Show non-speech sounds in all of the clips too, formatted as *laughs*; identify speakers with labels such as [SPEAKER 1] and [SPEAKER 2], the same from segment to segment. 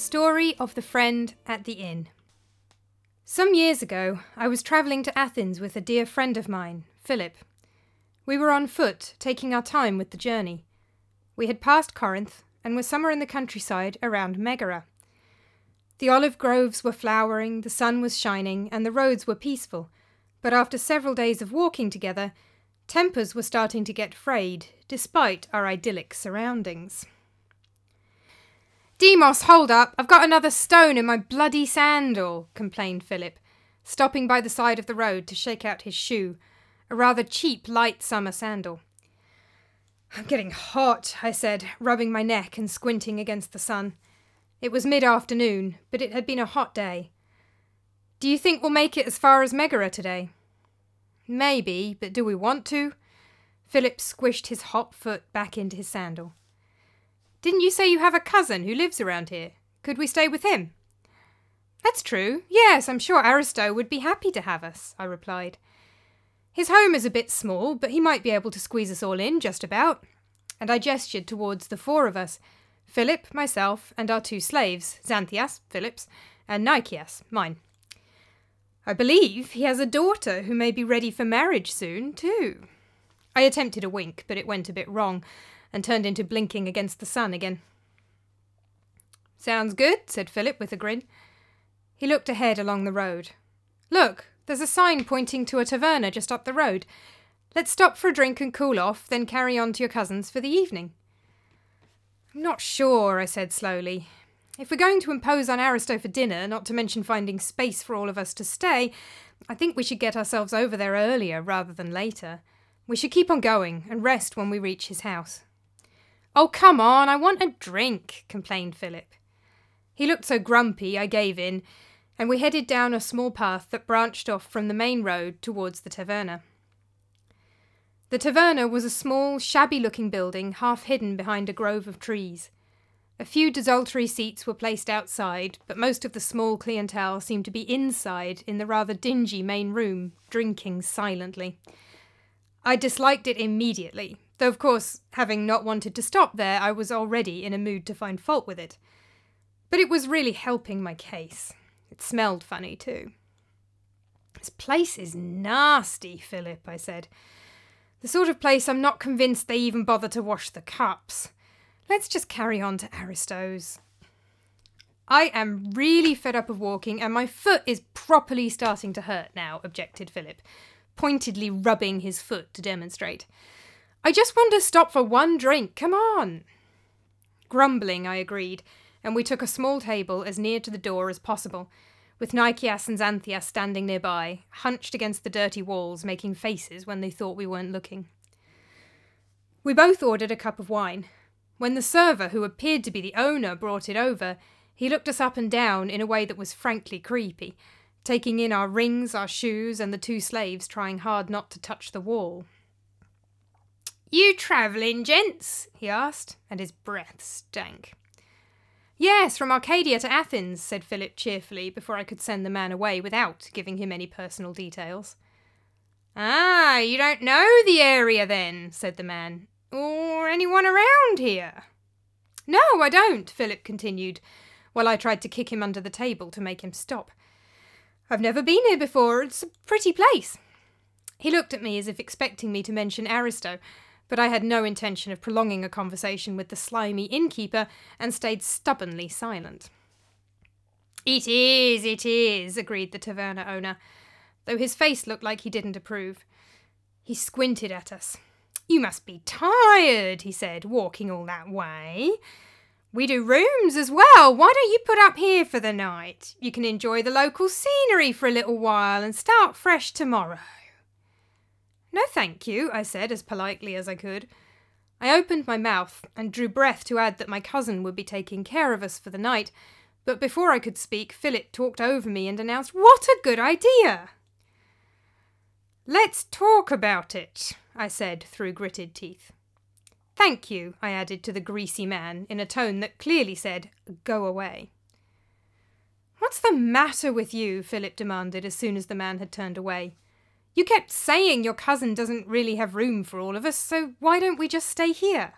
[SPEAKER 1] story of the friend at the inn. Some years ago, I was travelling to Athens with a dear friend of mine, Philip. We were on foot, taking our time with the journey. We had passed Corinth and were somewhere in the countryside around Megara. The olive groves were flowering, the sun was shining, and the roads were peaceful. But after several days of walking together, tempers were starting to get frayed, despite our idyllic surroundings. Demos, hold up! I've got another stone in my bloody sandal, complained Philip, stopping by the side of the road to shake out his shoe, a rather cheap light summer sandal. I'm getting hot, I said, rubbing my neck and squinting against the sun. It was mid afternoon, but it had been a hot day. Do you think we'll make it as far as Megara today? Maybe, but do we want to? Philip squished his hot foot back into his sandal. Didn't you say you have a cousin who lives around here? Could we stay with him? That's true. Yes, I'm sure Aristo would be happy to have us, I replied. His home is a bit small, but he might be able to squeeze us all in, just about. And I gestured towards the four of us Philip, myself, and our two slaves, Xanthias, Philip's, and Nicias, mine. I believe he has a daughter who may be ready for marriage soon, too. I attempted a wink, but it went a bit wrong, and turned into blinking against the sun again. Sounds good, said Philip with a grin. He looked ahead along the road. Look, there's a sign pointing to a taverna just up the road. Let's stop for a drink and cool off, then carry on to your cousin's for the evening. I'm not sure, I said slowly. If we're going to impose on Aristo for dinner, not to mention finding space for all of us to stay, I think we should get ourselves over there earlier rather than later. We should keep on going and rest when we reach his house. Oh, come on, I want a drink, complained Philip. He looked so grumpy, I gave in, and we headed down a small path that branched off from the main road towards the taverna. The taverna was a small, shabby looking building half hidden behind a grove of trees. A few desultory seats were placed outside, but most of the small clientele seemed to be inside in the rather dingy main room, drinking silently. I disliked it immediately, Though, of course, having not wanted to stop there, I was already in a mood to find fault with it. But it was really helping my case. It smelled funny, too. This place is nasty, Philip, I said. The sort of place I'm not convinced they even bother to wash the cups. Let's just carry on to Aristo's. I am really fed up of walking, and my foot is properly starting to hurt now, objected Philip, pointedly rubbing his foot to demonstrate. I just want to stop for one drink. Come on. Grumbling, I agreed, and we took a small table as near to the door as possible, with Nicias and Xanthias standing nearby, hunched against the dirty walls, making faces when they thought we weren't looking. We both ordered a cup of wine. When the server, who appeared to be the owner, brought it over, he looked us up and down in a way that was frankly creepy, taking in our rings, our shoes, and the two slaves trying hard not to touch the wall. You travelling, gents? he asked, and his breath stank. Yes, from Arcadia to Athens, said Philip cheerfully before I could send the man away without giving him any personal details. Ah, you don't know the area then, said the man, or anyone around here. No, I don't, Philip continued, while I tried to kick him under the table to make him stop. I've never been here before. It's a pretty place. He looked at me as if expecting me to mention Aristo, but I had no intention of prolonging a conversation with the slimy innkeeper and stayed stubbornly silent. It is, it is, agreed the taverna owner, though his face looked like he didn't approve. He squinted at us. You must be tired, he said, walking all that way. We do rooms as well. Why don't you put up here for the night? You can enjoy the local scenery for a little while and start fresh tomorrow. No, thank you, I said as politely as I could. I opened my mouth and drew breath to add that my cousin would be taking care of us for the night, but before I could speak, Philip talked over me and announced, What a good idea! Let's talk about it, I said through gritted teeth. Thank you, I added to the greasy man in a tone that clearly said, Go away. What's the matter with you? Philip demanded as soon as the man had turned away. You kept saying your cousin doesn't really have room for all of us, so why don't we just stay here?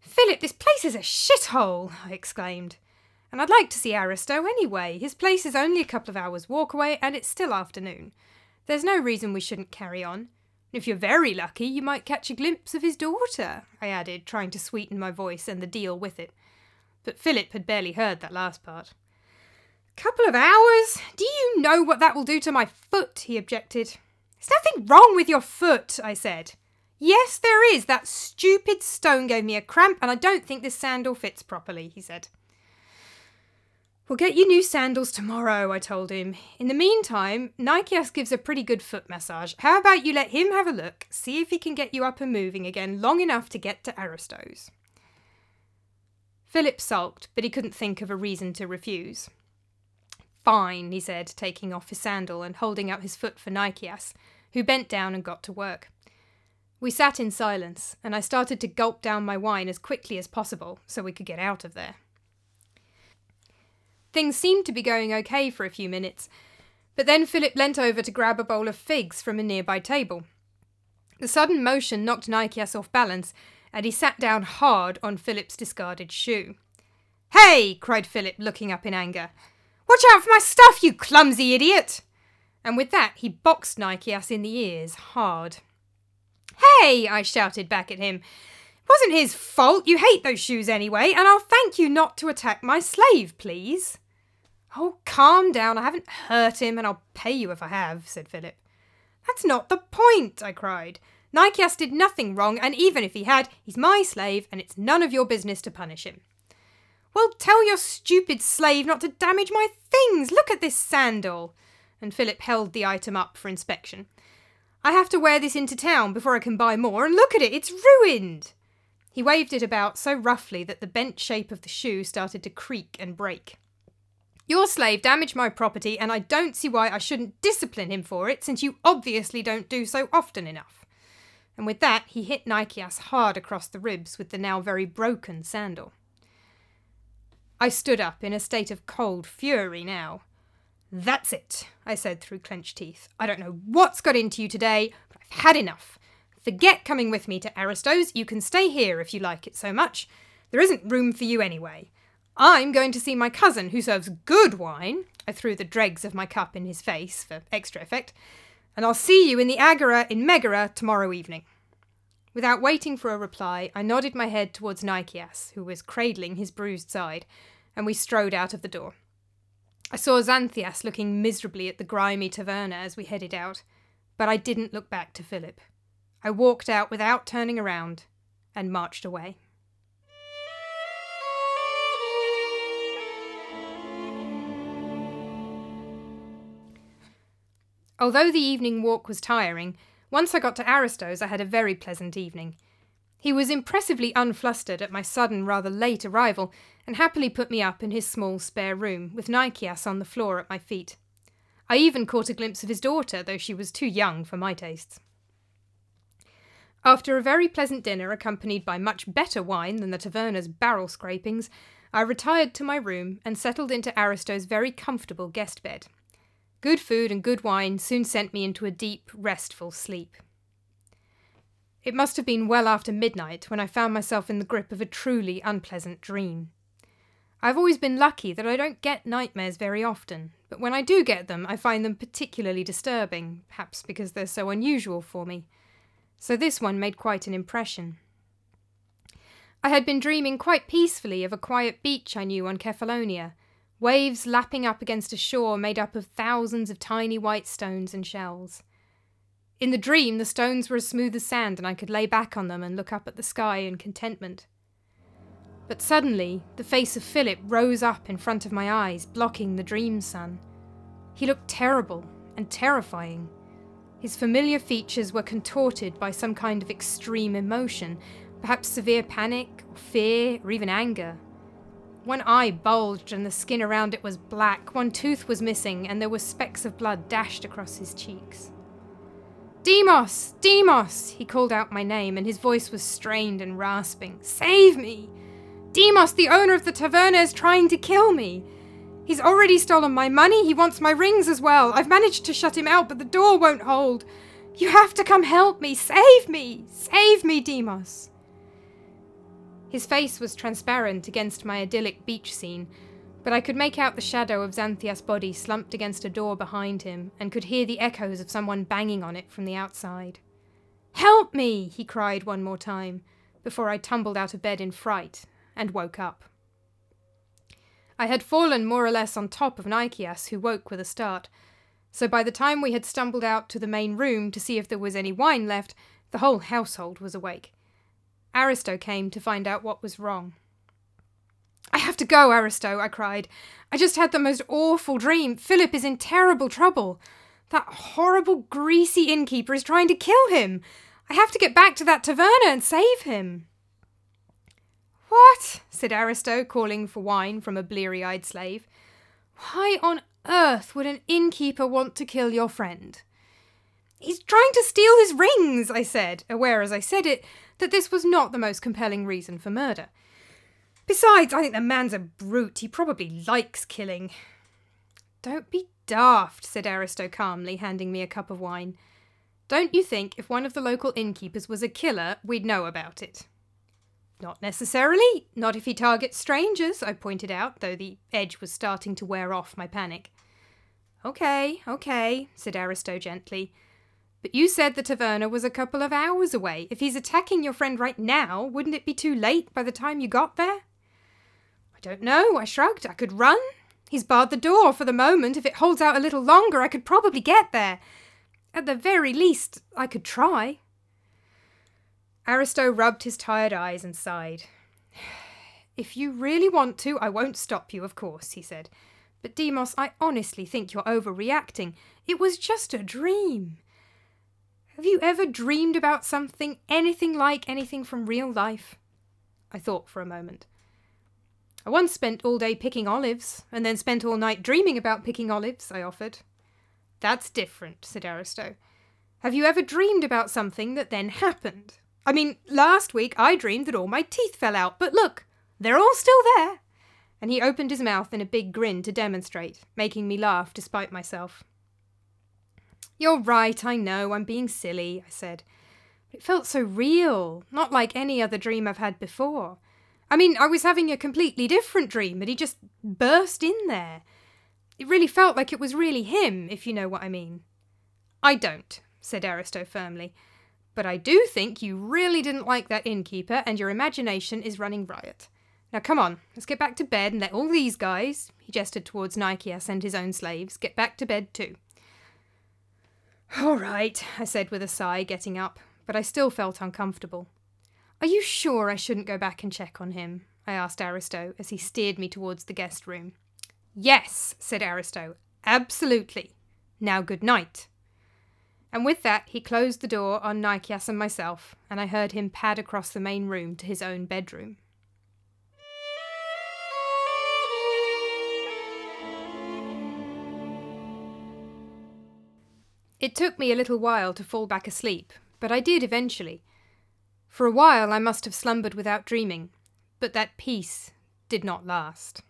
[SPEAKER 1] Philip, this place is a shithole, I exclaimed. And I'd like to see Aristo anyway. His place is only a couple of hours' walk away, and it's still afternoon. There's no reason we shouldn't carry on. If you're very lucky, you might catch a glimpse of his daughter, I added, trying to sweeten my voice and the deal with it. But Philip had barely heard that last part. Couple of hours? Do you know what that will do to my foot? he objected. There's nothing wrong with your foot, I said. Yes, there is. That stupid stone gave me a cramp, and I don't think this sandal fits properly, he said. We'll get you new sandals tomorrow, I told him. In the meantime, Nicias gives a pretty good foot massage. How about you let him have a look, see if he can get you up and moving again long enough to get to Aristo's? Philip sulked, but he couldn't think of a reason to refuse. Fine, he said, taking off his sandal and holding out his foot for Nicias, who bent down and got to work. We sat in silence, and I started to gulp down my wine as quickly as possible so we could get out of there. Things seemed to be going okay for a few minutes, but then Philip leant over to grab a bowl of figs from a nearby table. The sudden motion knocked Nicias off balance, and he sat down hard on Philip's discarded shoe. Hey! cried Philip, looking up in anger. Watch out for my stuff, you clumsy idiot! And with that, he boxed Nicias in the ears hard. Hey! I shouted back at him. It wasn't his fault. You hate those shoes anyway, and I'll thank you not to attack my slave, please. Oh, calm down. I haven't hurt him, and I'll pay you if I have, said Philip. That's not the point, I cried. Nicias did nothing wrong, and even if he had, he's my slave, and it's none of your business to punish him. Well, tell your stupid slave not to damage my things. Look at this sandal. And Philip held the item up for inspection. I have to wear this into town before I can buy more, and look at it, it's ruined. He waved it about so roughly that the bent shape of the shoe started to creak and break. Your slave damaged my property, and I don't see why I shouldn't discipline him for it, since you obviously don't do so often enough. And with that, he hit Nicias hard across the ribs with the now very broken sandal. I stood up in a state of cold fury now. That's it, I said through clenched teeth. I don't know what's got into you today, but I've had enough. Forget coming with me to Aristo's. You can stay here if you like it so much. There isn't room for you anyway. I'm going to see my cousin, who serves good wine. I threw the dregs of my cup in his face for extra effect. And I'll see you in the Agora in Megara tomorrow evening. Without waiting for a reply, I nodded my head towards Nicias, who was cradling his bruised side, and we strode out of the door. I saw Xanthias looking miserably at the grimy taverna as we headed out, but I didn't look back to Philip. I walked out without turning around and marched away. Although the evening walk was tiring, once I got to Aristo's I had a very pleasant evening. He was impressively unflustered at my sudden, rather late arrival, and happily put me up in his small spare room, with Nicias on the floor at my feet. I even caught a glimpse of his daughter, though she was too young for my tastes. After a very pleasant dinner, accompanied by much better wine than the taverna's barrel scrapings, I retired to my room and settled into Aristo's very comfortable guest bed. Good food and good wine soon sent me into a deep, restful sleep. It must have been well after midnight when I found myself in the grip of a truly unpleasant dream. I've always been lucky that I don't get nightmares very often, but when I do get them, I find them particularly disturbing, perhaps because they're so unusual for me. So this one made quite an impression. I had been dreaming quite peacefully of a quiet beach I knew on Kephallonia, waves lapping up against a shore made up of thousands of tiny white stones and shells. In the dream, the stones were as smooth as sand, and I could lay back on them and look up at the sky in contentment. But suddenly, the face of Philip rose up in front of my eyes, blocking the dream sun. He looked terrible and terrifying. His familiar features were contorted by some kind of extreme emotion, perhaps severe panic, or fear, or even anger. One eye bulged and the skin around it was black, one tooth was missing, and there were specks of blood dashed across his cheeks. Demos! Demos! He called out my name, and his voice was strained and rasping. Save me! Demos, the owner of the taverna, is trying to kill me! He's already stolen my money, he wants my rings as well. I've managed to shut him out, but the door won't hold. You have to come help me! Save me! Save me, Demos! His face was transparent against my idyllic beach scene, but I could make out the shadow of Xanthias' body slumped against a door behind him and could hear the echoes of someone banging on it from the outside. Help me! he cried one more time before I tumbled out of bed in fright and woke up. I had fallen more or less on top of Nicias, who woke with a start, so by the time we had stumbled out to the main room to see if there was any wine left, the whole household was awake. Aristo came to find out what was wrong. I have to go, Aristo, I cried. I just had the most awful dream. Philip is in terrible trouble. That horrible, greasy innkeeper is trying to kill him. I have to get back to that taverna and save him. What? said Aristo, calling for wine from a bleary eyed slave. Why on earth would an innkeeper want to kill your friend? He's trying to steal his rings, I said, aware as I said it that this was not the most compelling reason for murder. Besides, I think the man's a brute. He probably likes killing. Don't be daft, said Aristo calmly, handing me a cup of wine. Don't you think if one of the local innkeepers was a killer, we'd know about it? Not necessarily. Not if he targets strangers, I pointed out, though the edge was starting to wear off my panic. Okay, okay, said Aristo gently. But you said the taverna was a couple of hours away. If he's attacking your friend right now, wouldn't it be too late by the time you got there? I don't know, I shrugged. I could run. He's barred the door for the moment. If it holds out a little longer, I could probably get there. At the very least, I could try. Aristo rubbed his tired eyes and sighed. *sighs* If you really want to, I won't stop you, of course, he said. But Demos, I honestly think you're overreacting. It was just a dream. Have you ever dreamed about something, anything like anything from real life? I thought for a moment. I once spent all day picking olives, and then spent all night dreaming about picking olives, I offered. That's different, said Aristo. Have you ever dreamed about something that then happened? I mean, last week I dreamed that all my teeth fell out, but look, they're all still there. And he opened his mouth in a big grin to demonstrate, making me laugh despite myself. You're right, I know, I'm being silly, I said. It felt so real, not like any other dream I've had before. I mean, I was having a completely different dream, but he just burst in there. It really felt like it was really him, if you know what I mean. I don't, said Aristo firmly. But I do think you really didn't like that innkeeper, and your imagination is running riot. Now come on, let's get back to bed and let all these guys, he gestured towards Nicias and his own slaves, get back to bed too. All right, I said with a sigh, getting up, but I still felt uncomfortable. Are you sure I shouldn't go back and check on him? I asked Aristo as he steered me towards the guest room. Yes, said Aristo, absolutely. Now good night. And with that, he closed the door on Nicias and myself, and I heard him pad across the main room to his own bedroom. It took me a little while to fall back asleep, but I did eventually. For a while I must have slumbered without dreaming, but that peace did not last.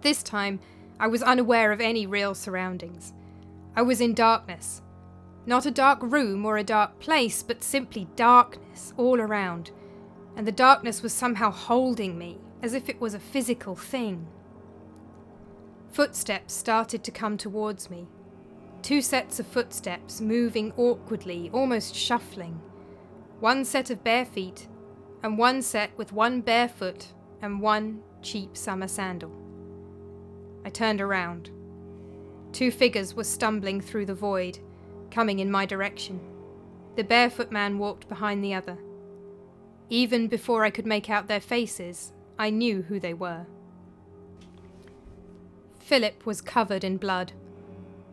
[SPEAKER 1] This time, I was unaware of any real surroundings. I was in darkness, not a dark room or a dark place, but simply darkness all around. And the darkness was somehow holding me, as if it was a physical thing. Footsteps started to come towards me. Two sets of footsteps moving awkwardly, almost shuffling. One set of bare feet, and one set with one bare foot and one cheap summer sandal. I turned around. Two figures were stumbling through the void, coming in my direction. The barefoot man walked behind the other. Even before I could make out their faces, I knew who they were. Philip was covered in blood.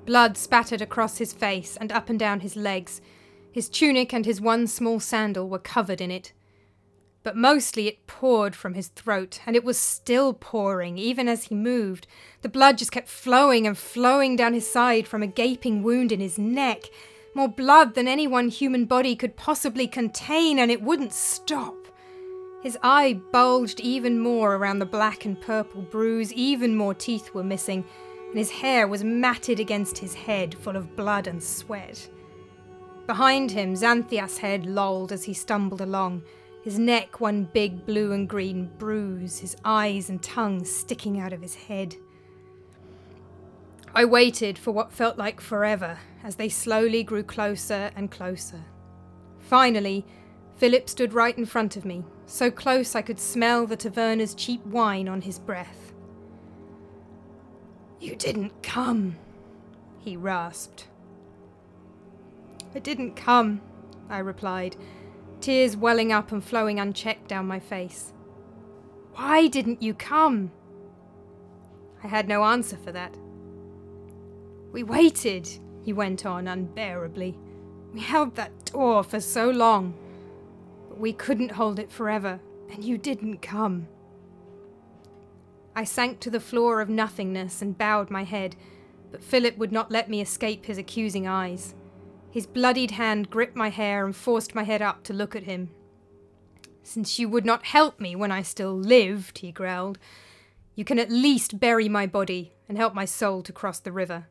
[SPEAKER 1] Blood spattered across his face and up and down his legs. His tunic and his one small sandal were covered in it. But mostly it poured from his throat, and it was still pouring, even as he moved. The blood just kept flowing and flowing down his side from a gaping wound in his neck. More blood than any one human body could possibly contain, and it wouldn't stop. His eye bulged even more around the black and purple bruise, even more teeth were missing, and his hair was matted against his head, full of blood and sweat. Behind him, Xanthias' head lolled as he stumbled along his neck one big blue and green bruise, his eyes and tongue sticking out of his head. I waited for what felt like forever as they slowly grew closer and closer. Finally, Philip stood right in front of me, so close I could smell the taverner's cheap wine on his breath. You didn't come, he rasped. I didn't come, I replied, tears welling up and flowing unchecked down my face. Why didn't you come? I had no answer for that. We waited, he went on unbearably. We held that door for so long. But we couldn't hold it forever, and you didn't come. I sank to the floor of nothingness and bowed my head, but Philip would not let me escape his accusing eyes. His bloodied hand gripped my hair and forced my head up to look at him. Since you would not help me when I still lived, he growled, you can at least bury my body and help my soul to cross the river.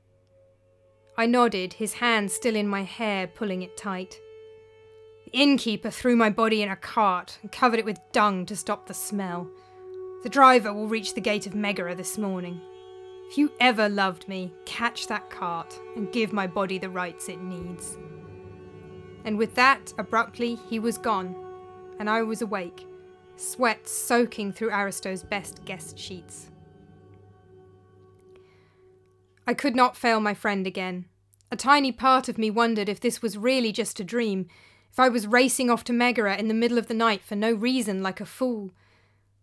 [SPEAKER 1] I nodded, his hand still in my hair, pulling it tight. The innkeeper threw my body in a cart and covered it with dung to stop the smell. The driver will reach the gate of Megara this morning. If you ever loved me, catch that cart and give my body the rites it needs. And with that, abruptly, he was gone, and I was awake, sweat soaking through Aristo's best guest sheets. I could not fail my friend again. A tiny part of me wondered if this was really just a dream, if I was racing off to Megara in the middle of the night for no reason like a fool.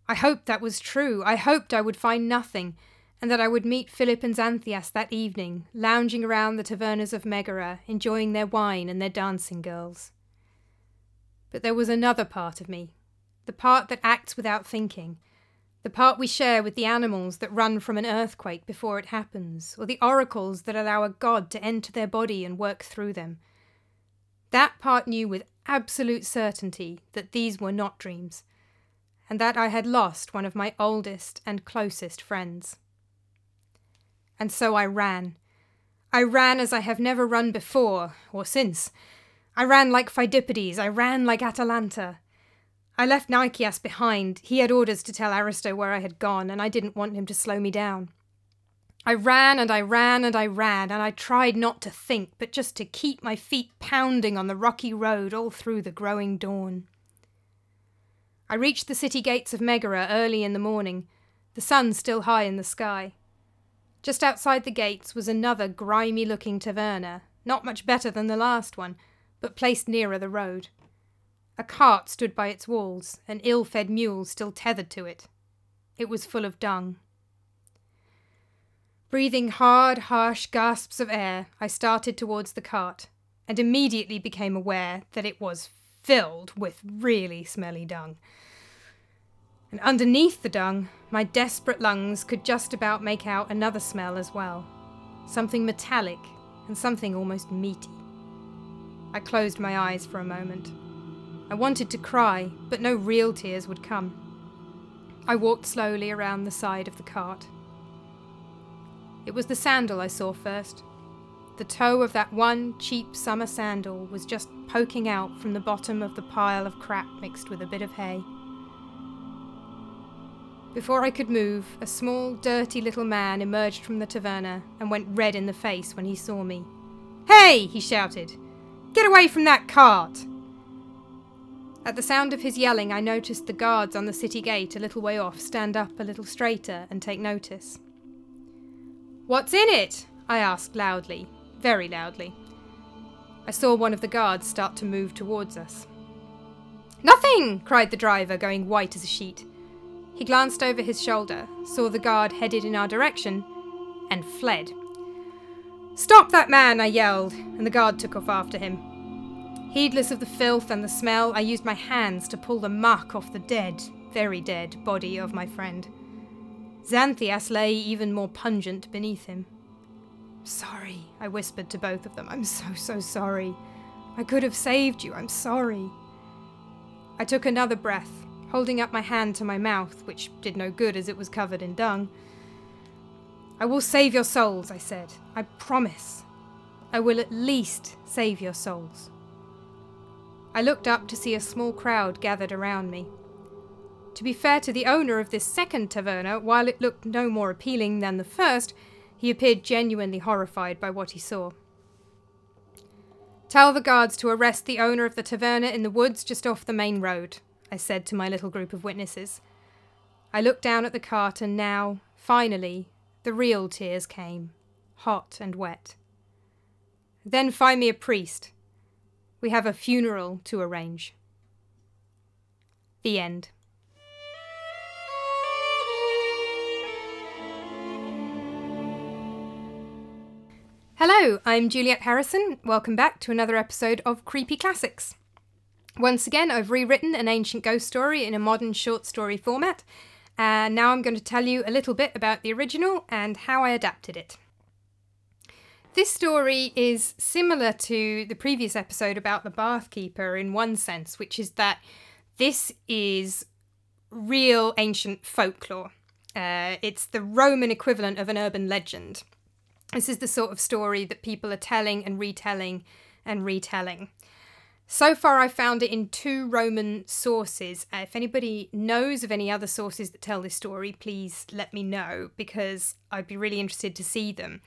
[SPEAKER 1] I hoped that was true. I hoped I would find nothing, and that I would meet Philip and Xanthias that evening, lounging around the tavernas of Megara, enjoying their wine and their dancing girls. But there was another part of me, the part that acts without thinking, the part we share with the animals that run from an earthquake before it happens, or the oracles that allow a god to enter their body and work through them. That part knew with absolute certainty that these were not dreams, and that I had lost one of my oldest and closest friends. And so I ran. I ran as I have never run before, or since. I ran like Pheidippides, I ran like Atalanta. I left Nicias behind. He had orders to tell Aristo where I had gone, and I didn't want him to slow me down. I ran and I ran and I ran, and I tried not to think, but just to keep my feet pounding on the rocky road all through the growing dawn. I reached the city gates of Megara early in the morning, the sun still high in the sky. Just outside the gates was another grimy looking taverna, not much better than the last one, but placed nearer the road. A cart stood by its walls, an ill fed mule still tethered to it. It was full of dung. Breathing hard, harsh gasps of air, I started towards the cart, and immediately became aware that it was filled with really smelly dung and underneath the dung, my desperate lungs could just about make out another smell as well something metallic and something almost meaty. I closed my eyes for a moment. I wanted to cry, but no real tears would come. I walked slowly around the side of the cart. It was the sandal I saw first. The toe of that one cheap summer sandal was just poking out from the bottom of the pile of crap mixed with a bit of hay. Before I could move, a small, dirty little man emerged from the taverna and went red in the face when he saw me. Hey! he shouted. Get away from that cart! At the sound of his yelling, I noticed the guards on the city gate a little way off stand up a little straighter and take notice. What's in it? I asked loudly, very loudly. I saw one of the guards start to move towards us. Nothing! cried the driver, going white as a sheet. He glanced over his shoulder, saw the guard headed in our direction, and fled. Stop that man! I yelled, and the guard took off after him. Heedless of the filth and the smell, I used my hands to pull the muck off the dead, very dead, body of my friend. Xanthias lay even more pungent beneath him. Sorry, I whispered to both of them. I'm so, so sorry. I could have saved you. I'm sorry. I took another breath holding up my hand to my mouth, which did no good as it was covered in dung. I will save your souls, I said. I promise. I will at least save your souls. I looked up to see a small crowd gathered around me. To be fair to the owner of this second taverna, while it looked no more appealing than the first, he appeared genuinely horrified by what he saw. Tell the guards to arrest the owner of the taverna in the woods just off the main road, I said to my little group of witnesses. I looked down at the cart, and now, finally, the real tears came, hot and wet. Then find me a priest. We have a funeral to arrange. The end. Hello, I'm Juliet Harrison. Welcome back to another episode of Creepy Classics. Once again, I've rewritten an ancient ghost story in a modern short story format, and now I'm going to tell you a little bit about the original and how I adapted it. This story is similar to the previous episode about the bath keeper in one sense, which is that this is real ancient folklore. Uh, it's the Roman equivalent of an urban legend. This is the sort of story that people are telling and retelling and retelling. So far, I've found it in two Roman sources. Uh, if anybody knows of any other sources that tell this story, please let me know because I'd be really interested to see them.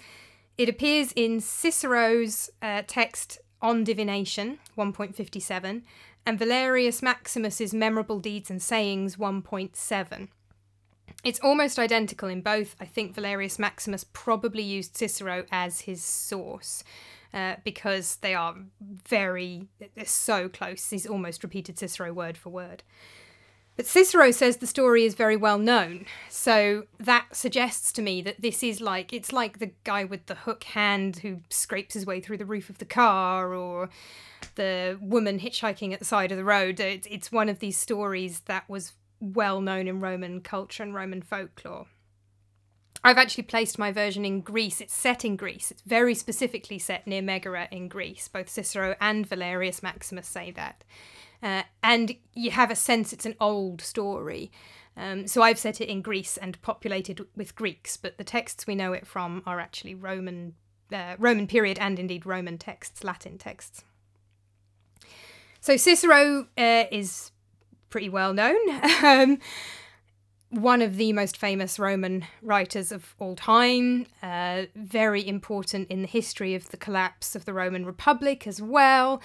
[SPEAKER 1] It appears in Cicero's uh, text on divination, 1.57, and Valerius Maximus's Memorable Deeds and Sayings, 1.7. It's almost identical in both. I think Valerius Maximus probably used Cicero as his source uh, because they are very, they're so close. He's almost repeated Cicero word for word. But Cicero says the story is very well known, so that suggests to me that this is like it's like the guy with the hook hand who scrapes his way through the roof of the car, or the woman hitchhiking at the side of the road. It's, it's one of these stories that was well known in Roman culture and Roman folklore. I've actually placed my version in Greece. It's set in Greece. It's very specifically set near Megara in Greece. Both Cicero and Valerius Maximus say that. Uh, and you have a sense it's an old story. Um, so I've set it in Greece and populated with Greeks, but the texts we know it from are actually Roman, uh, Roman period and indeed Roman texts, Latin texts. So Cicero uh, is pretty well known. *laughs* um, one of the most famous Roman writers of all time, uh, very important in the history of the collapse of the Roman Republic as well.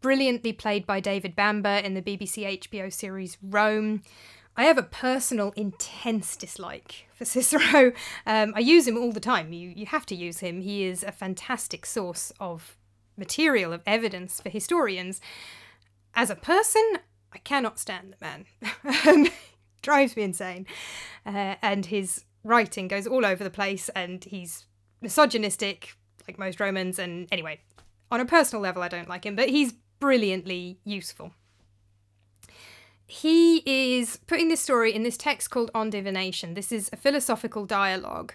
[SPEAKER 1] Brilliantly played by David Bamber in the BBC HBO series Rome. I have a personal, intense dislike for *laughs* Cicero. Um, I use him all the time. You you have to use him. He is a fantastic source of material, of evidence for historians. As a person, I cannot stand the man. *laughs* Um, drives me insane. Uh, and his writing goes all over the place, and he's misogynistic, like most Romans. And anyway, on a personal level, I don't like him, but he's brilliantly useful. He is putting this story in this text called On Divination. This is a philosophical dialogue.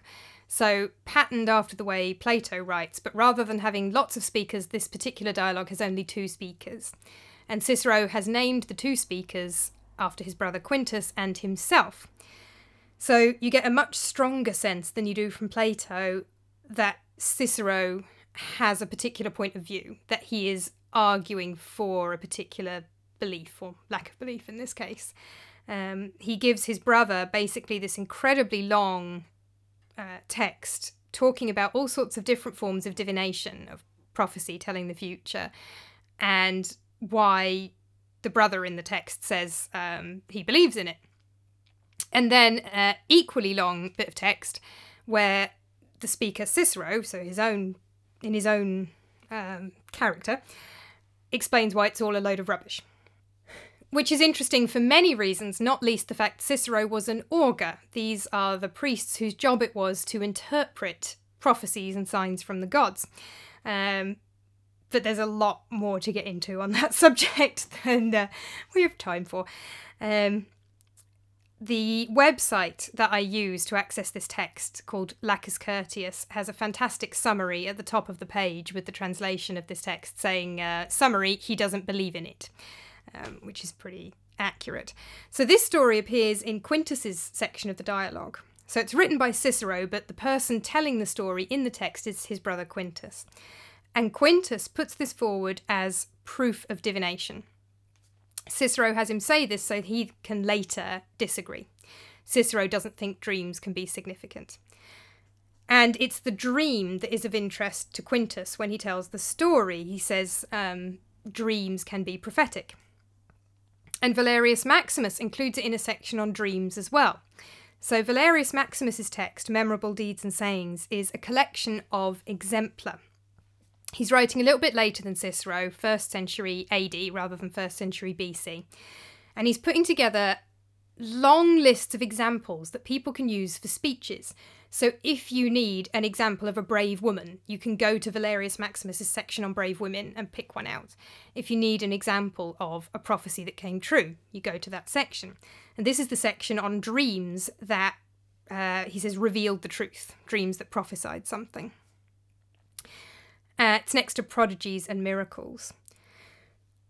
[SPEAKER 1] So, patterned after the way Plato writes, but rather than having lots of speakers, this particular dialogue has only two speakers and Cicero has named the two speakers after his brother Quintus and himself. So you get a much stronger sense than you do from Plato that Cicero has a particular point of view, that he is arguing for a particular belief or lack of belief in this case. Um, he gives his brother basically this incredibly long uh, text talking about all sorts of different forms of divination, of prophecy, telling the future, and why the brother in the text says um, he believes in it. And then uh, equally long bit of text where the speaker Cicero, so his own in his own um, character, explains why it's all a load of rubbish. Which is interesting for many reasons, not least the fact Cicero was an augur. These are the priests whose job it was to interpret prophecies and signs from the gods. Um, but there's a lot more to get into on *laughs* that subject than uh, we have time for. Um, the website that I use to access this text, called Lacus Curtius, has a fantastic summary at the top of the page with the translation of this text saying, uh, Summary, he doesn't believe in it, um, which is pretty accurate. So this story appears in Quintus's section of the dialogue. So it's written by Cicero, but the person telling the story in the text is his brother Quintus. And Quintus puts this forward as proof of divination. Cicero has him say this so he can later disagree. Cicero doesn't think dreams can be significant. And it's the dream that is of interest to Quintus when he tells the story. He says um, dreams can be prophetic. And Valerius Maximus includes it in a section on dreams as well. So, Valerius Maximus's text, Memorable Deeds and Sayings, is a collection of exempla. He's writing a little bit later than Cicero, first century AD rather than first century BC. And he's putting together long lists of examples that people can use for speeches. So if you need an example of a brave woman, you can go to Valerius Maximus's section on brave women and pick one out. If you need an example of a prophecy that came true, you go to that section. And this is the section on dreams that uh, he says revealed the truth, dreams that prophesied something. Uh, it's next to prodigies and miracles.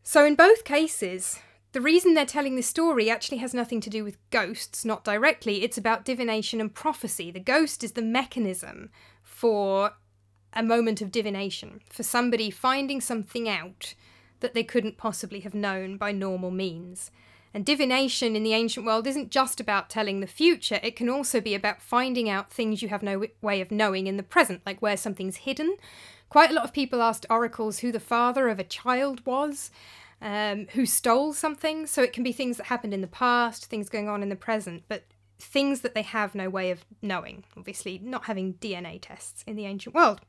[SPEAKER 1] So in both cases, the reason they're telling this story actually has nothing to do with ghosts, not directly. It's about divination and prophecy. The ghost is the mechanism for a moment of divination, for somebody finding something out that they couldn't possibly have known by normal means. And divination in the ancient world isn't just about telling the future, it can also be about finding out things you have no way of knowing in the present, like where something's hidden. Quite a lot of people asked oracles who the father of a child was um, who stole something. So it can be things that happened in the past, things going on in the present, but things that they have no way of knowing. Obviously, not having DNA tests in the ancient world.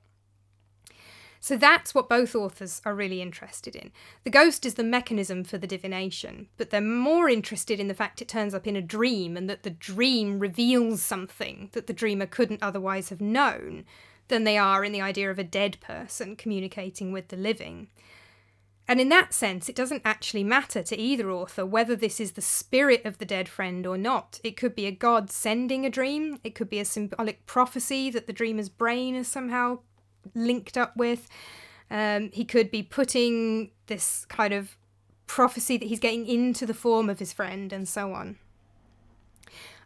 [SPEAKER 1] So that's what both authors are really interested in. The ghost is the mechanism for the divination, but they're more interested in the fact it turns up in a dream and that the dream reveals something that the dreamer couldn't otherwise have known than they are in the idea of a dead person communicating with the living. And in that sense, it doesn't actually matter to either author whether this is the spirit of the dead friend or not. It could be a god sending a dream, it could be a symbolic prophecy that the dreamer's brain is somehow linked up with. Um, he could be putting this kind of prophecy that he's getting into the form of his friend, and so on.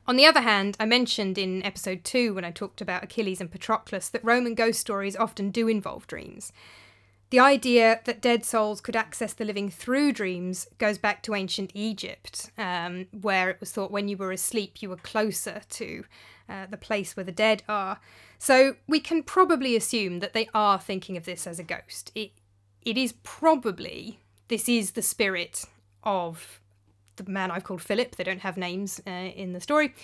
[SPEAKER 1] On the other hand, I mentioned in episode 2 when I talked about Achilles and Patroclus that Roman ghost stories often do involve dreams. The idea that dead souls could access the living through dreams goes back to ancient Egypt, um, where it was thought when you were asleep you were closer to uh, the place where the dead are. So we can probably assume that they are thinking of this as a ghost. It, it is probably, this is the spirit of the man I've called Philip, they don't have names uh, in the story,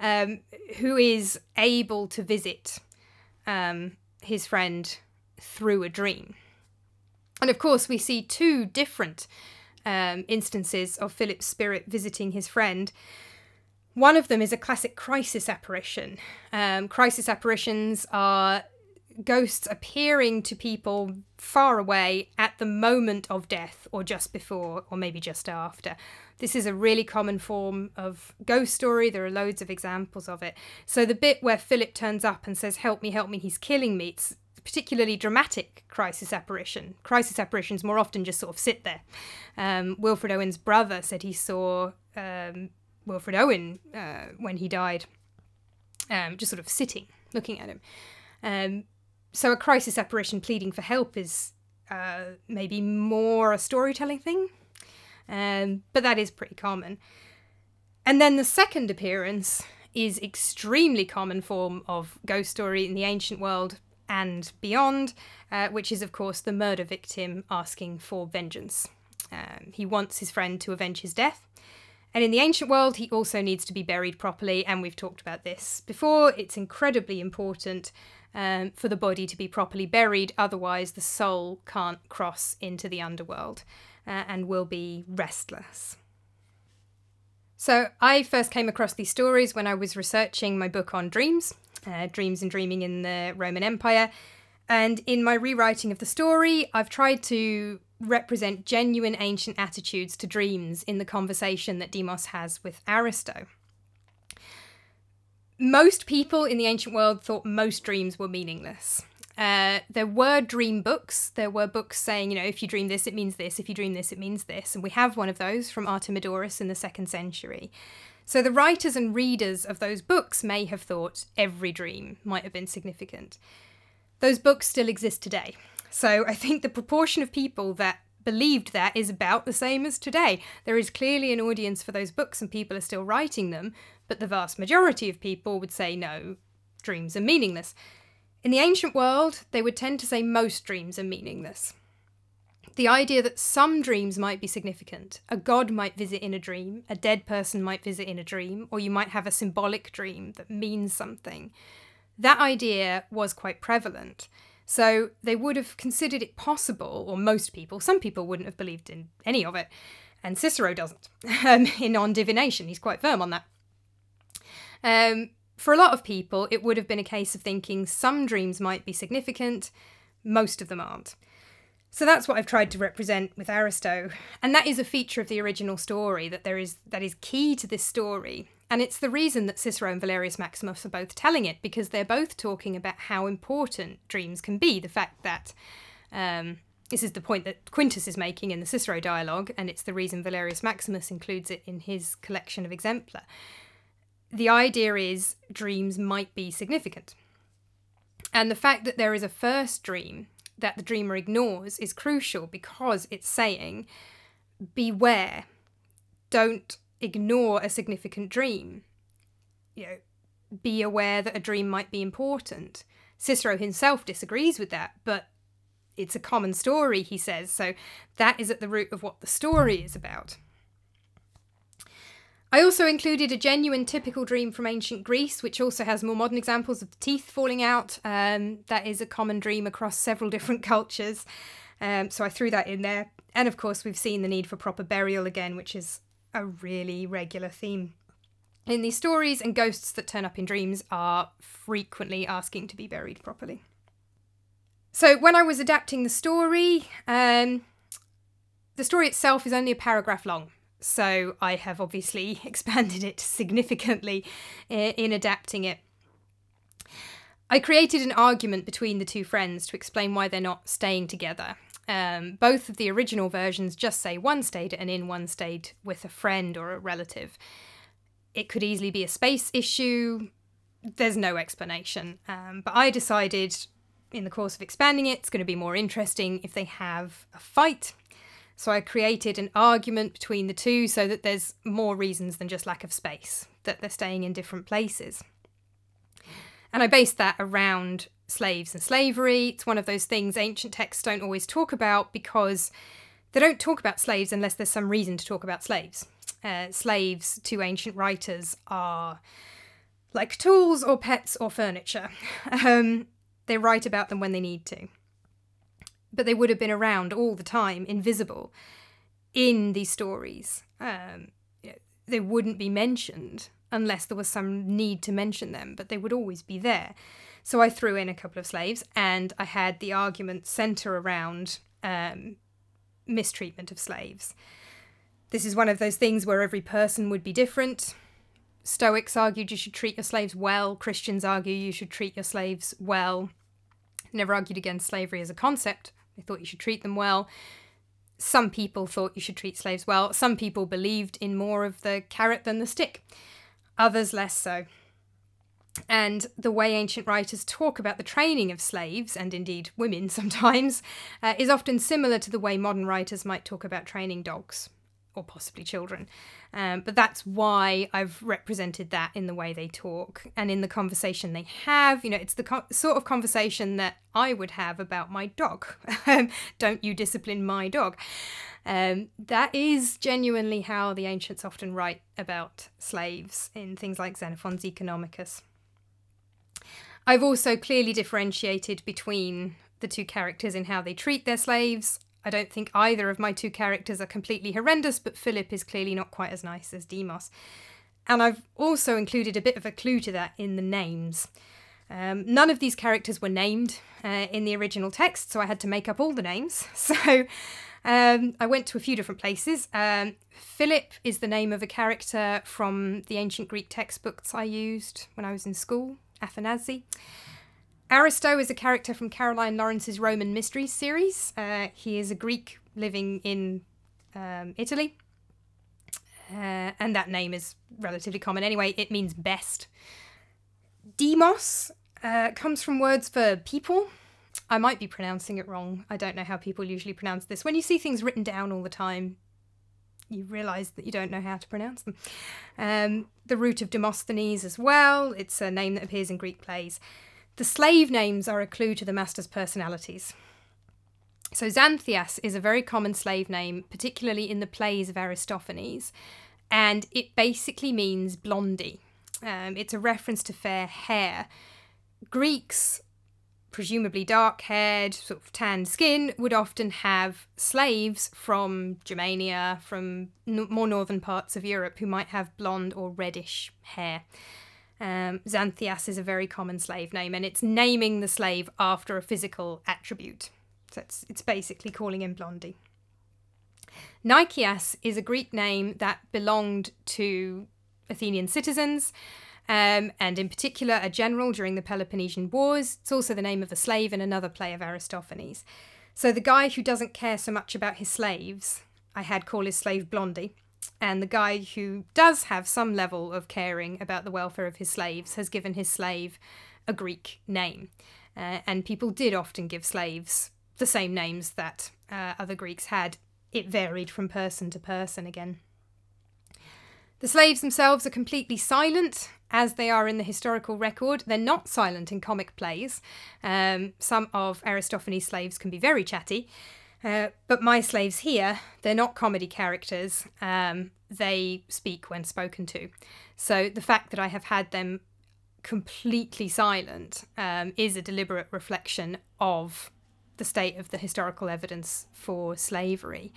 [SPEAKER 1] um, who is able to visit um, his friend through a dream. And of course, we see two different um, instances of Philip's spirit visiting his friend. One of them is a classic crisis apparition. Um, crisis apparitions are ghosts appearing to people far away at the moment of death or just before or maybe just after. This is a really common form of ghost story. There are loads of examples of it. So the bit where Philip turns up and says, Help me, help me, he's killing me, it's particularly dramatic crisis apparition. Crisis apparitions more often just sort of sit there. Um, Wilfred Owen's brother said he saw um, Wilfred Owen uh, when he died, um, just sort of sitting, looking at him. So a crisis apparition pleading for help is uh, maybe more a storytelling thing, um, but that is pretty common. And then the second appearance is extremely common form of ghost story in the ancient world and beyond, uh, which is, of course, the murder victim asking for vengeance. Um, he wants his friend to avenge his death. And in the ancient world, he also needs to be buried properly, and we've talked about this before. It's incredibly important um, for the body to be properly buried, otherwise, the soul can't cross into the underworld uh, and will be restless. So, I first came across these stories when I was researching my book on dreams, uh, Dreams and Dreaming in the Roman Empire. And in my rewriting of the story, I've tried to represent genuine ancient attitudes to dreams in the conversation that Demos has with Aristo. Most people in the ancient world thought most dreams were meaningless. Uh, there were dream books. There were books saying, you know, if you dream this, it means this. If you dream this, it means this. And we have one of those from Artemidorus in the second century. So the writers and readers of those books may have thought every dream might have been significant. Those books still exist today. So I think the proportion of people that believed that is about the same as today. There is clearly an audience for those books and people are still writing them, but the vast majority of people would say no, dreams are meaningless. In the ancient world, they would tend to say most dreams are meaningless. The idea that some dreams might be significant, a god might visit in a dream, a dead person might visit in a dream, or you might have a symbolic dream that means something, that idea was quite prevalent. So they would have considered it possible, or most people, some people wouldn't have believed in any of it, and Cicero doesn't. *laughs* Um, in On Divination, he's quite firm on that. Um, for a lot of people, it would have been a case of thinking some dreams might be significant, most of them aren't. So that's what I've tried to represent with Aristo, and that is a feature of the original story that there is that is key to this story. And it's the reason that Cicero and Valerius Maximus are both telling it because they're both talking about how important dreams can be. The fact that um, this is the point that Quintus is making in the Cicero dialogue, and it's the reason Valerius Maximus includes it in his collection of exempla the idea is dreams might be significant. And the fact that there is a first dream that the dreamer ignores is crucial because it's saying, beware, don't ignore a significant dream. You know, be aware that a dream might be important. Cicero himself disagrees with that, but it's a common story, he says, so that is at the root of what the story is about. I also included a genuine typical dream from ancient Greece, which also has more modern examples of the teeth falling out. Um, that is a common dream across several *laughs* different cultures. Um, so I threw that in there. And of course, we've seen the need for proper burial again, which is a really regular theme. In these stories, and ghosts that turn up in dreams are frequently asking to be buried properly. So when I was adapting the story, um, the story itself is only a paragraph long. So I have obviously *laughs* expanded it significantly in adapting it. I created an argument between the two friends to explain why they're not staying together. Um, both of the original versions just say one stayed at an inn, one stayed with a friend or a relative. It could easily be a space issue. There's no explanation. Um, but I decided in the course of expanding it, it's going to be more interesting if they have a fight so I created an argument between the two so that there's more reasons than just lack of space, that they're staying in different places. And I based that around slaves and slavery. It's one of those things ancient texts don't always talk about because they don't talk about slaves unless there's some reason to talk about slaves. Uh, slaves to ancient writers are like tools or pets or furniture. *laughs* Um, they write about them when they need to but they would have been around all the time, invisible, in these stories. Um, they wouldn't be mentioned unless there was some need to mention them, but they would always be there. So I threw in a couple of slaves, and I had the argument centre around um, mistreatment of slaves. This is one of those things where every person would be different. Stoics argued you should treat your slaves well. Christians argue you should treat your slaves well. Never argued against slavery as a concept, they thought you should treat them well. Some people thought you should treat slaves well. Some people believed in more of the carrot than the stick. Others less so. And the way ancient writers talk about the training of slaves, and indeed women *laughs* sometimes, uh, is often similar to the way modern writers might talk about training dogs or possibly children. Um, but that's why I've represented that in the way they talk and in the conversation they have. You know, it's the co- sort of conversation that I would have about my dog. *laughs* Don't you discipline my dog. Um, that is genuinely how the ancients often write about slaves in things like Xenophon's Oeconomicus. I've also clearly differentiated between the two characters in how they treat their slaves I don't think either of my two characters are completely horrendous, but Philip is clearly not quite as nice as Demos. And I've also included a bit of a clue to that in the names. Um, none of these characters were named uh, in the original text, so I had to make up all the names. *laughs* So um, I went to a few different places. Um, Philip is the name of a character from the ancient Greek textbooks I used when I was in school, Athenaze. Aristo is a character from Caroline Lawrence's Roman Mysteries series. Uh, he is a Greek living in um, Italy. Uh, and that name is relatively common anyway. It means best. Demos uh, comes from words for people. I might be pronouncing it wrong. I don't know how people usually pronounce this. When you see things written down all the time, you realise that you don't know how to pronounce them. Um, the root of Demosthenes as well. It's a name that appears in Greek plays. The slave names are a clue to the master's personalities. So Xanthias is a very common slave name, particularly in the plays of Aristophanes, and it basically means blondie. Um, it's a reference to fair hair. Greeks presumably dark haired, sort of tanned skin, would often have slaves from Germania, from n- more northern parts of Europe, who might have blonde or reddish hair. Um, Xanthias is a very common slave name, and it's naming the slave after a physical attribute. So it's, it's basically calling him Blondie. Nicias is a Greek name that belonged to Athenian citizens um, and in particular a general during the Peloponnesian Wars. It's also the name of a slave in another play of Aristophanes. So the guy who doesn't care so much about his slaves, I had call his slave Blondie, and the guy who does have some level of caring about the welfare of his slaves has given his slave a Greek name. Uh, and people did often give slaves the same names that uh, other Greeks had. It varied from person to person again. The slaves themselves are completely silent, as they are in the historical record. They're not silent in comic plays. Um, some of Aristophanes' slaves can be very chatty, uh, but my slaves here, they're not comedy characters. Um, they speak when spoken to. So the fact that I have had them completely silent um, is a deliberate reflection of the state of the historical evidence for slavery.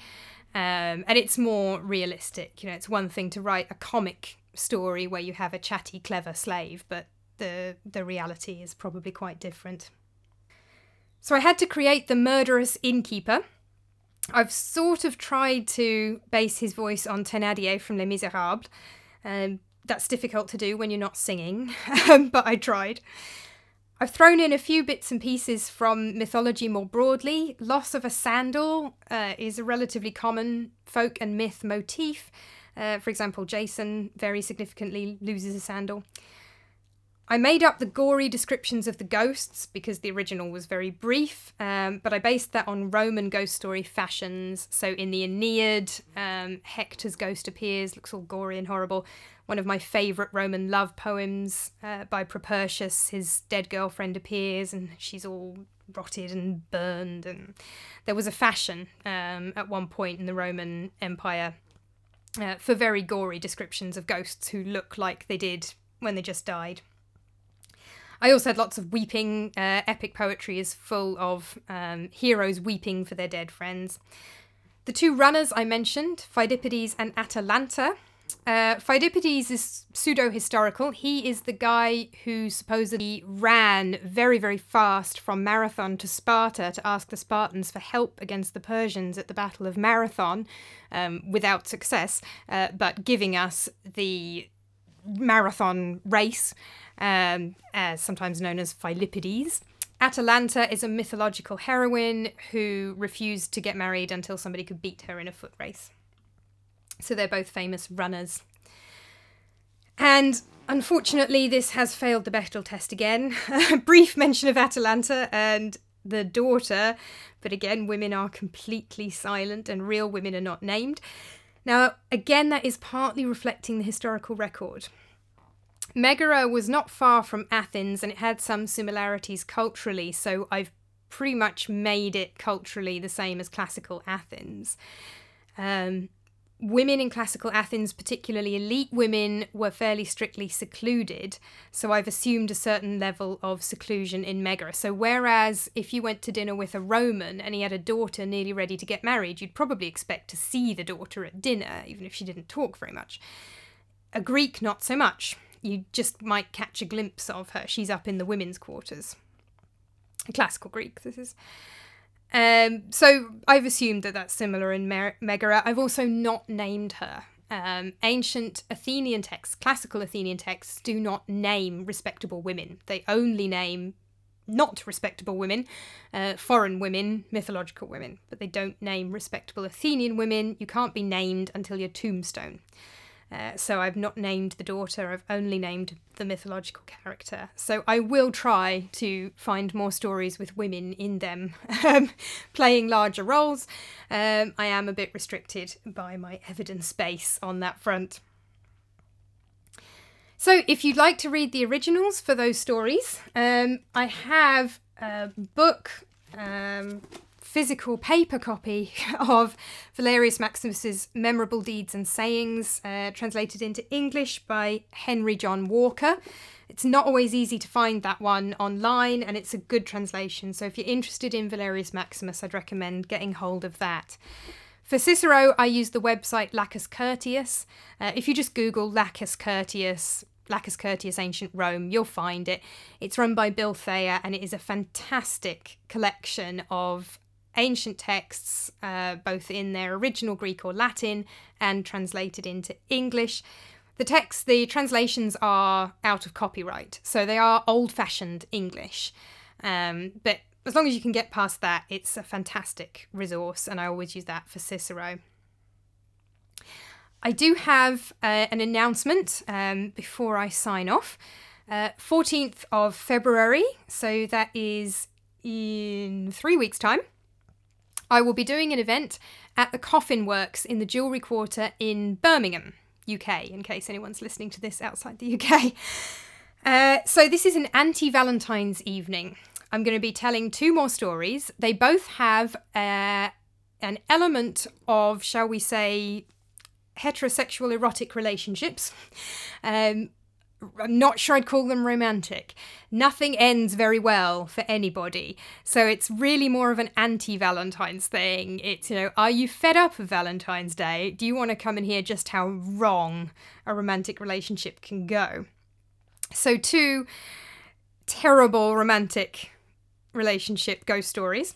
[SPEAKER 1] Um, and it's more realistic. You know, it's one thing to write a comic story where you have a chatty, clever slave, but the the reality is probably quite different. So I had to create the murderous innkeeper. I've sort of tried to base his voice on Thénardier from Les Miserables. Um, that's difficult to do when you're not singing, *laughs* but I tried. I've thrown in a few bits and pieces from mythology more broadly. Loss of a sandal uh, is a relatively common folk and myth motif. Uh, for example, Jason very significantly loses a sandal. I made up the gory descriptions of the ghosts because the original was very brief, um, but I based that on Roman ghost story fashions. So in the Aeneid, um, Hector's ghost appears, looks all gory and horrible one of my favourite Roman love poems uh, by Propertius. His dead girlfriend appears and she's all rotted and burned. And there was a fashion um, at one point in the Roman Empire uh, for very gory descriptions of ghosts who look like they did when they just died. I also had lots of weeping. Uh, epic poetry is full of um, heroes weeping for their dead friends. The two runners I mentioned, Pheidippides and Atalanta, uh, is pseudo historical. He is the guy who supposedly ran very, very fast from Marathon to Sparta to ask the Spartans for help against the Persians at the Battle of Marathon um, without success, uh, but giving us the marathon race, um, sometimes known as Philippides. Atalanta is a mythological heroine who refused to get married until somebody could beat her in a foot race. So they're both famous runners. And unfortunately, this has failed the Bechdel test again. *laughs* A brief mention of Atalanta and the daughter, but again, women are completely silent and real women are not named. Now, again, that is partly reflecting the historical record. Megara was not far from Athens and it had some similarities culturally, so I've pretty much made it culturally the same as classical Athens. Um, women in classical Athens, particularly elite women, were fairly strictly secluded. So I've assumed a certain level of seclusion in Megara. So whereas if you went to dinner with a Roman and he had a daughter nearly ready to get married, you'd probably expect to see the daughter at dinner, even if she didn't talk very much. A Greek, not so much. You just might catch a glimpse of her. She's up in the women's quarters. Classical Greek, this is. Um, so I've assumed that that's similar in Mer- Megara. I've also not named her. Um, ancient Athenian texts, classical Athenian texts, do not name respectable women. They only name not respectable women, uh, foreign women, mythological women, but they don't name respectable Athenian women. You can't be named until your tombstone. Uh, so I've not named the daughter, I've only named the mythological character. So I will try to find more stories with women in them *laughs* um, playing larger roles. Um, I am a bit restricted by my evidence base on that front. So, if you'd like to read the originals for those stories, um, I have a book, um, physical paper copy *laughs* of Valerius Maximus's Memorable Deeds and Sayings, uh, translated into English by Henry John Walker. It's not always easy to find that one online, and it's a good translation. So, if you're interested in Valerius Maximus, I'd recommend getting hold of that. For Cicero, I use the website Lacus Curtius. Uh, if you just Google Lacus Curtius, Lacus Curtius Ancient Rome, you'll find it. It's run by Bill Thayer and it is a fantastic collection of ancient texts, uh, both in their original Greek or Latin and translated into English. The texts, the translations are out of copyright, so they are old fashioned English. Um, but as long as you can get past that, it's a fantastic resource, and I always use that for Cicero. I do have uh, an announcement um, before I sign off. Uh, 14th of February, so that is in three weeks' time, I will be doing an event at the Coffin Works in the Jewellery Quarter in Birmingham, UK, in case anyone's listening to this outside the UK. *laughs* Uh, so, this is an anti Valentine's evening. I'm going to be telling two more stories. They both have uh, an element of, shall we say, heterosexual erotic relationships. Um, I'm not sure I'd call them romantic. Nothing ends very well for anybody. So it's really more of an anti Valentine's thing. It's, you know, are you fed up of Valentine's Day? Do you want to come and hear just how wrong a romantic relationship can go? So, two terrible romantic relationship ghost stories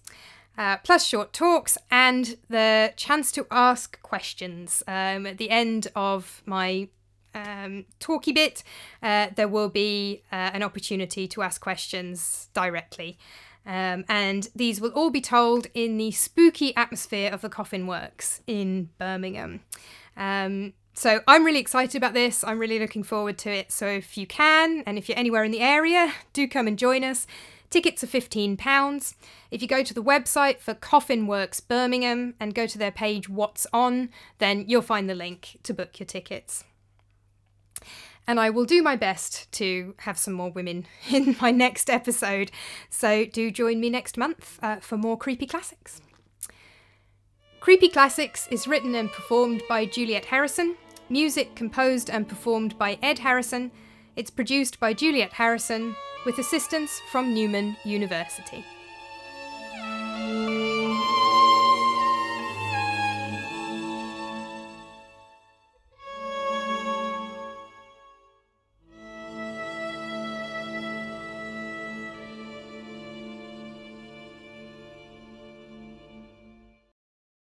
[SPEAKER 1] uh, plus short talks and the chance to ask questions. Um, at the end of my um, talky bit, uh, there will be uh, an opportunity to ask questions directly. Um, and these will all be told in the spooky atmosphere of the Coffin Works in Birmingham. Um, so I'm really excited about this. I'm really looking forward to it. So if you can, and if you're anywhere in the area, do come and join us. Tickets are £15. If you go to the website for Coffin Works Birmingham and go to their page What's On, then you'll find the link to book your tickets. And I will do my best to have some more women *laughs* in my next episode. So do join me next month uh, for more Creepy Classics. Creepy Classics is written and performed by Juliet Harrison, music composed and performed by Ed Harrison. It's produced by Juliet Harrison with assistance from Newman University.